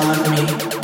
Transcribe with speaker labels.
Speaker 1: down me.